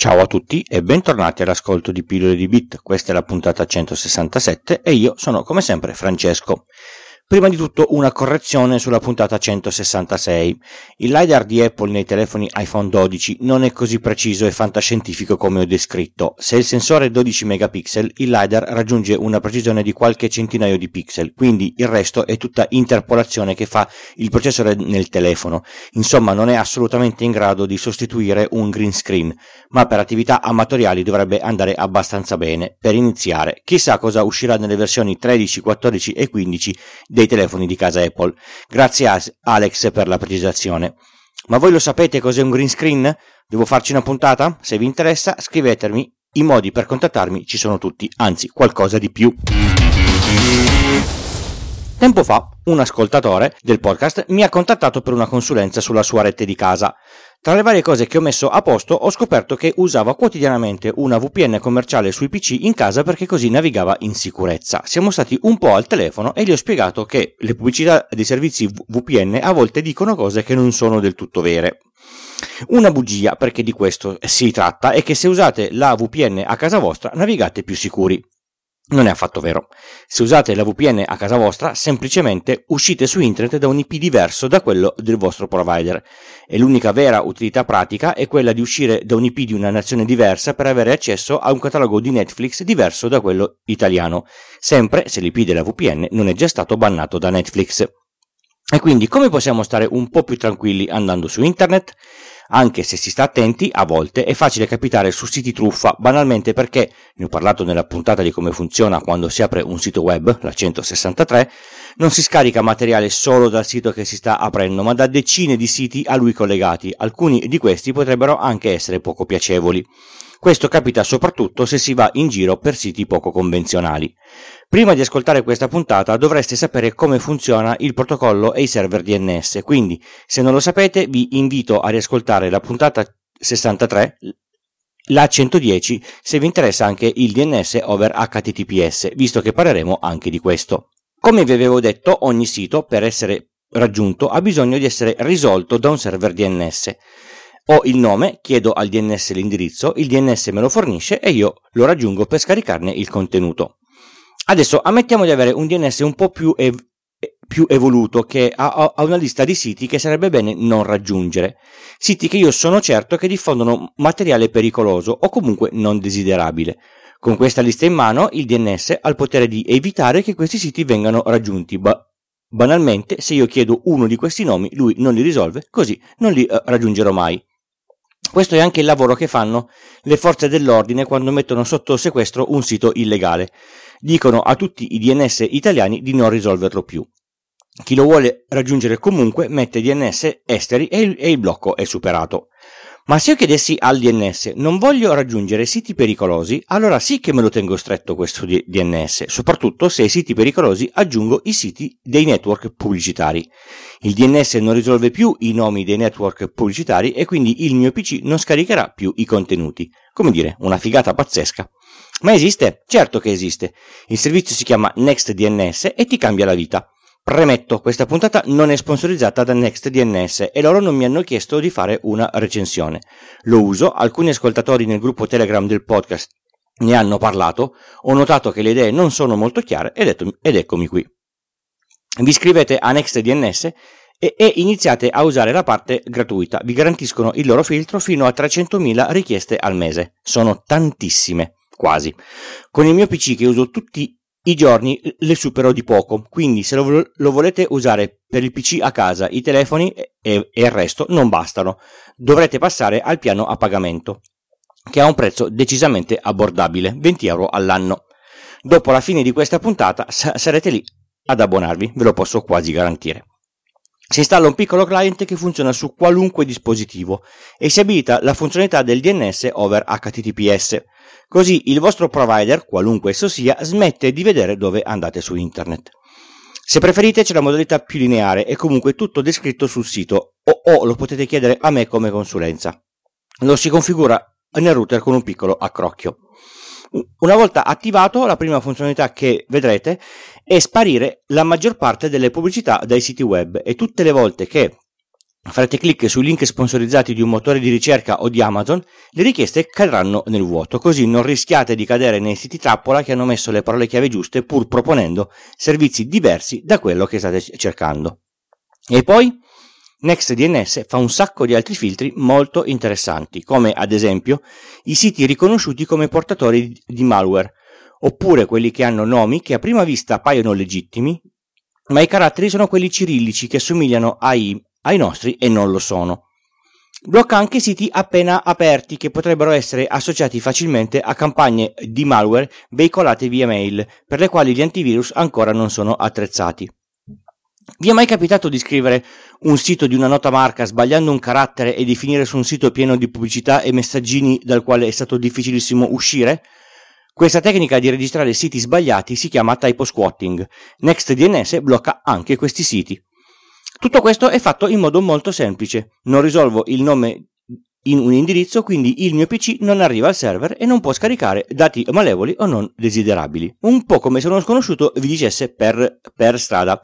Ciao a tutti e bentornati all'ascolto di Pillole di Bit, questa è la puntata 167 e io sono come sempre Francesco. Prima di tutto una correzione sulla puntata 166. Il LiDAR di Apple nei telefoni iPhone 12 non è così preciso e fantascientifico come ho descritto. Se il sensore è 12 megapixel, il LiDAR raggiunge una precisione di qualche centinaio di pixel, quindi il resto è tutta interpolazione che fa il processore nel telefono. Insomma, non è assolutamente in grado di sostituire un green screen, ma per attività amatoriali dovrebbe andare abbastanza bene. Per iniziare, chissà cosa uscirà nelle versioni 13, 14 e 15 dei telefoni di casa Apple. Grazie a Alex per la precisazione. Ma voi lo sapete cos'è un green screen? Devo farci una puntata? Se vi interessa, scrivetemi. I modi per contattarmi ci sono tutti, anzi qualcosa di più. Tempo fa un ascoltatore del podcast mi ha contattato per una consulenza sulla sua rete di casa. Tra le varie cose che ho messo a posto ho scoperto che usava quotidianamente una VPN commerciale sui PC in casa perché così navigava in sicurezza. Siamo stati un po' al telefono e gli ho spiegato che le pubblicità dei servizi VPN a volte dicono cose che non sono del tutto vere. Una bugia, perché di questo si tratta, è che se usate la VPN a casa vostra navigate più sicuri. Non è affatto vero. Se usate la VPN a casa vostra, semplicemente uscite su internet da un IP diverso da quello del vostro provider. E l'unica vera utilità pratica è quella di uscire da un IP di una nazione diversa per avere accesso a un catalogo di Netflix diverso da quello italiano, sempre se l'IP della VPN non è già stato bannato da Netflix. E quindi come possiamo stare un po' più tranquilli andando su internet? Anche se si sta attenti, a volte è facile capitare su siti truffa, banalmente perché, ne ho parlato nella puntata di come funziona quando si apre un sito web, la 163, non si scarica materiale solo dal sito che si sta aprendo, ma da decine di siti a lui collegati, alcuni di questi potrebbero anche essere poco piacevoli. Questo capita soprattutto se si va in giro per siti poco convenzionali. Prima di ascoltare questa puntata dovreste sapere come funziona il protocollo e i server DNS, quindi se non lo sapete vi invito a riascoltare la puntata 63, la 110, se vi interessa anche il DNS over HTTPS, visto che parleremo anche di questo. Come vi avevo detto, ogni sito per essere raggiunto ha bisogno di essere risolto da un server DNS. Ho il nome, chiedo al DNS l'indirizzo, il DNS me lo fornisce e io lo raggiungo per scaricarne il contenuto. Adesso ammettiamo di avere un DNS un po' più, ev- più evoluto che ha, ha, una lista di siti che sarebbe bene non raggiungere. Siti che io sono certo che diffondono materiale pericoloso o comunque non desiderabile. Con questa lista in mano il DNS ha il potere di evitare che questi siti vengano raggiunti. Ba- banalmente, se io chiedo uno di questi nomi, lui non li risolve, così non li uh, raggiungerò mai. Questo è anche il lavoro che fanno le forze dell'ordine quando mettono sotto sequestro un sito illegale. Dicono a tutti i DNS italiani di non risolverlo più. Chi lo vuole raggiungere comunque mette DNS esteri e il, blocco è superato. Ma se io chiedessi al DNS non voglio raggiungere siti pericolosi, allora sì che me lo tengo stretto questo DNS, soprattutto se ai siti pericolosi aggiungo i siti dei network pubblicitari. Il DNS non risolve più i nomi dei network pubblicitari e quindi il mio PC non scaricherà più i contenuti. Come dire, una figata pazzesca. Ma esiste? Certo che esiste. Il servizio si chiama NextDNS e ti cambia la vita. Premetto, questa puntata non è sponsorizzata da NextDNS e loro non mi hanno chiesto di fare una recensione. Lo uso, alcuni ascoltatori nel gruppo Telegram del podcast ne hanno parlato, ho notato che le idee non sono molto chiare ed, etto, ed eccomi qui. Vi iscrivete a NextDNS e, e iniziate a usare la parte gratuita. Vi garantiscono il loro filtro fino a 300.000 richieste al mese. Sono tantissime, quasi. Con il mio PC che uso tutti i giorni le supero di poco, quindi se lo, lo, volete usare per il PC a casa, i telefoni e, e il resto non bastano. Dovrete passare al piano a pagamento, che ha un prezzo decisamente abbordabile, 20 euro all'anno. Dopo la fine di questa puntata sa- sarete lì ad abbonarvi, ve lo posso quasi garantire. Si installa un piccolo client che funziona su qualunque dispositivo e si abilita la funzionalità del DNS over HTTPS. Così il vostro provider, qualunque esso sia, smette di vedere dove andate su internet. Se preferite c'è la modalità più lineare e comunque tutto descritto sul sito o, o lo potete chiedere a me come consulenza. Lo si configura nel router con un piccolo accrocchio. Una volta attivato, la prima funzionalità che vedrete è sparire la maggior parte delle pubblicità dai siti web e tutte le volte che farete clic sui link sponsorizzati di un motore di ricerca o di Amazon, le richieste cadranno nel vuoto, così non rischiate di cadere nei siti trappola che hanno messo le parole chiave giuste pur proponendo servizi diversi da quello che state cercando. E poi NextDNS fa un sacco di altri filtri molto interessanti, come ad esempio i siti riconosciuti come portatori di malware, oppure quelli che hanno nomi che a prima vista appaiono legittimi, ma i caratteri sono quelli cirillici che assomigliano ai, ai nostri e non lo sono. Blocca anche siti appena aperti che potrebbero essere associati facilmente a campagne di malware veicolate via mail, per le quali gli antivirus ancora non sono attrezzati. Vi è mai capitato di scrivere un sito di una nota marca sbagliando un carattere e di finire su un sito pieno di pubblicità e messaggini dal quale è stato difficilissimo uscire? Questa tecnica di registrare siti sbagliati si chiama typo squatting. NextDNS blocca anche questi siti. Tutto questo è fatto in modo molto semplice. Non risolvo il nome in un indirizzo, quindi il mio PC non arriva al server e non può scaricare dati malevoli o non desiderabili. Un po' come se uno sconosciuto vi dicesse per, per strada.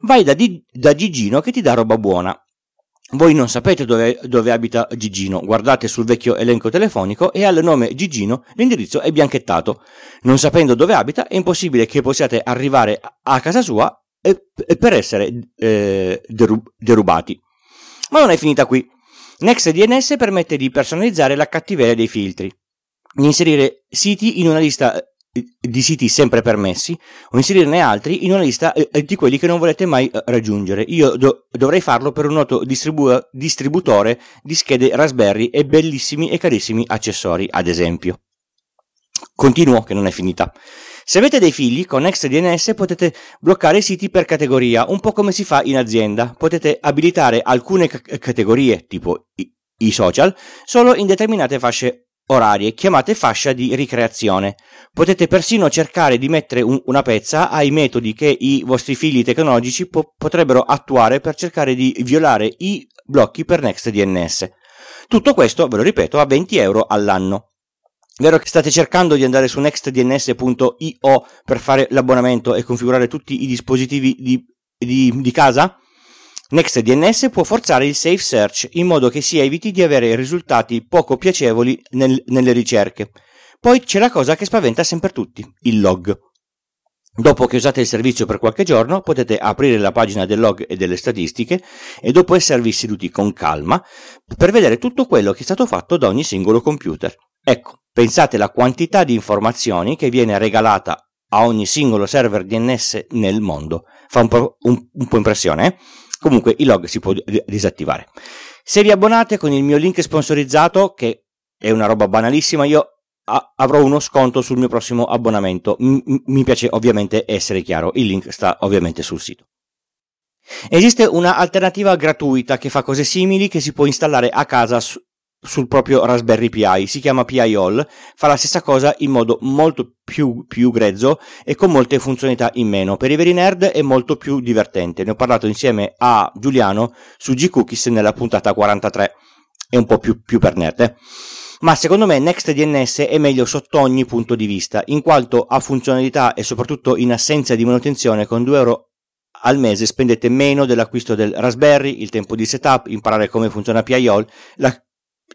Vai da, da Gigino che ti dà roba buona. Voi non sapete dove, dove, abita Gigino, guardate sul vecchio elenco telefonico e al nome Gigino l'indirizzo è bianchettato. Non sapendo dove abita è impossibile che possiate arrivare a casa sua e, e per essere eh, derub- derubati. Ma non è finita qui. NextDNS permette di personalizzare la cattiveria dei filtri, di inserire siti in una lista di siti sempre permessi o inserirne altri in una lista eh, di quelli che non volete mai eh, raggiungere. Io do- dovrei farlo per un noto distribu- distributore di schede Raspberry e bellissimi e carissimi accessori, ad esempio. Continuo, che non è finita. Se avete dei figli, con NextDNS potete bloccare i siti per categoria, un po' come si fa in azienda. Potete abilitare alcune c- categorie, tipo i-, i social, solo in determinate fasce orarie chiamate fascia di ricreazione. Potete persino cercare di mettere un, una pezza ai metodi che i vostri figli tecnologici po- potrebbero attuare per cercare di violare i blocchi per NextDNS. Tutto questo, ve lo ripeto, a 20 euro all'anno. Vero che state cercando di andare su nextdns.io per fare l'abbonamento e configurare tutti i dispositivi di, di, di casa? NextDNS può forzare il safe search in modo che si eviti di avere risultati poco piacevoli nel, nelle ricerche. Poi c'è la cosa che spaventa sempre tutti, il log. Dopo che usate il servizio per qualche giorno potete aprire la pagina del log e delle statistiche e dopo esservi seduti con calma per vedere tutto quello che è stato fatto da ogni singolo computer. Ecco, pensate alla quantità di informazioni che viene regalata a ogni singolo server DNS nel mondo. Fa un po', un, un po impressione, eh? Comunque il log si può disattivare. Se vi abbonate con il mio link sponsorizzato, che è una roba banalissima, io avrò uno sconto sul mio prossimo abbonamento. Mi piace ovviamente essere chiaro, il link sta ovviamente sul sito. Esiste un'alternativa gratuita che fa cose simili che si può installare a casa sul proprio Raspberry Pi, si chiama Pi All, fa la stessa cosa in modo molto più, più, grezzo e con molte funzionalità in meno. Per i veri nerd è molto più divertente, ne ho parlato insieme a Giuliano su G-Cookies nella puntata 43, è un po' più, più per nerd. Eh? Ma secondo me NextDNS è meglio sotto ogni punto di vista, in quanto ha funzionalità e soprattutto in assenza di manutenzione con 2 euro al mese spendete meno dell'acquisto del Raspberry, il tempo di setup, imparare come funziona PIOL, la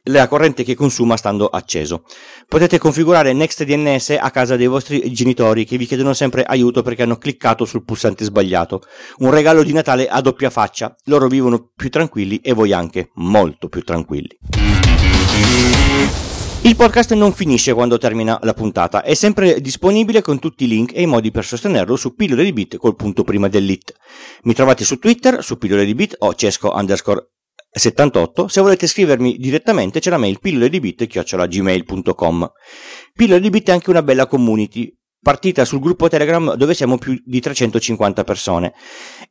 la corrente che consuma stando acceso. Potete configurare NextDNS a casa dei vostri genitori che vi chiedono sempre aiuto perché hanno cliccato sul pulsante sbagliato. Un regalo di Natale a doppia faccia. Loro vivono più tranquilli e voi anche, molto più tranquilli. Il podcast non finisce quando termina la puntata, è sempre disponibile con tutti i link e i modi per sostenerlo su pillole di bit col punto prima dell'it. Mi trovate su Twitter, su pillole di bit o cesco underscore 78. Se volete scrivermi direttamente c'è la mail pillole di bit gmail.com. Pillole di bit è anche una bella community partita sul gruppo Telegram dove siamo più di 350 persone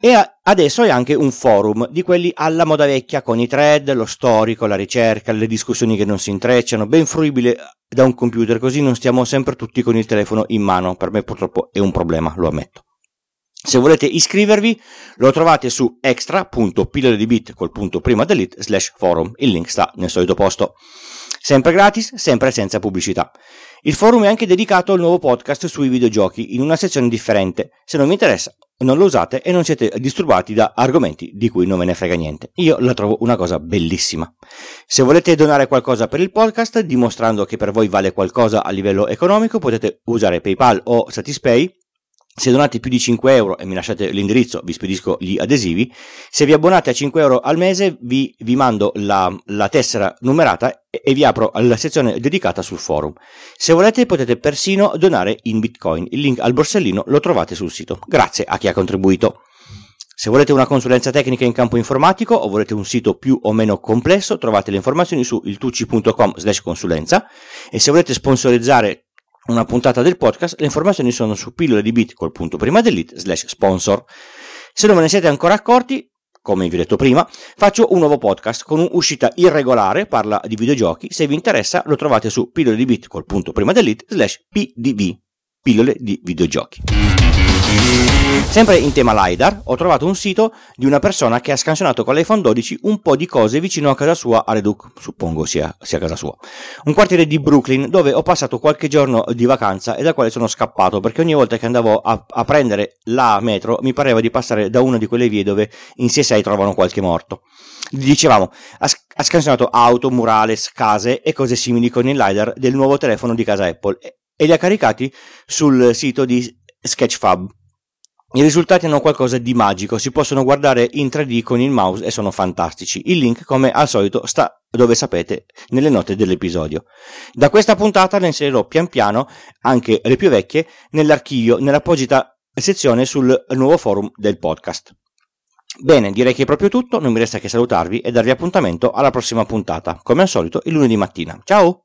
e adesso è anche un forum di quelli alla moda vecchia con i thread, lo storico, la ricerca, le discussioni che non si intrecciano, ben fruibile da un computer così non stiamo sempre tutti con il telefono in mano, per me purtroppo è un problema, lo ammetto. Se volete iscrivervi lo trovate su extra.pillole di col punto prima delete slash forum, il link sta nel solito posto. Sempre gratis, sempre senza pubblicità. Il forum è anche dedicato al nuovo podcast sui videogiochi in una sezione differente. Se non vi interessa, non lo usate e non siete disturbati da argomenti di cui non ve ne frega niente. Io la trovo una cosa bellissima. Se volete donare qualcosa per il podcast, dimostrando che per voi vale qualcosa a livello economico, potete usare PayPal o Satispay se donate più di 5 euro e mi lasciate l'indirizzo, vi spedisco gli adesivi. Se vi abbonate a 5 euro al mese, vi, vi mando la, la, tessera numerata e, e vi apro la sezione dedicata sul forum. Se volete, potete persino donare in bitcoin. Il link al borsellino lo trovate sul sito. Grazie a chi ha contribuito. Se volete una consulenza tecnica in campo informatico o volete un sito più o meno complesso, trovate le informazioni su iltucci.com slash consulenza e se volete sponsorizzare una puntata del podcast, le informazioni sono su pillole di bit col punto prima dell'it slash sponsor. Se non ve ne siete ancora accorti, come vi ho detto prima, faccio un nuovo podcast con un'uscita irregolare, parla di videogiochi, se vi interessa lo trovate su pillole di bit col punto prima dell'it slash pdv, pillole di videogiochi. Sempre in tema LiDAR, ho trovato un sito di una persona che ha scansionato con l'iPhone 12 un po' di cose vicino a casa sua a Reduc, suppongo sia, sia casa sua. Un quartiere di Brooklyn dove ho passato qualche giorno di vacanza e da quale sono scappato perché ogni volta che andavo a, a prendere la metro mi pareva di passare da una di quelle vie dove in C6 trovano qualche morto. Dicevamo, ha, ha scansionato auto, murales, case e cose simili con il LiDAR del nuovo telefono di casa Apple e li ha caricati sul sito di Sketchfab i risultati hanno qualcosa di magico, si possono guardare in 3D con il mouse e sono fantastici. Il link, come al solito, sta dove sapete, nelle note dell'episodio. Da questa puntata ne inserirò pian piano, anche le più vecchie, nell'archivio, nell'apposita sezione sul nuovo forum del podcast. Bene, direi che è proprio tutto, non mi resta che salutarvi e darvi appuntamento alla prossima puntata, come al solito il lunedì mattina. Ciao!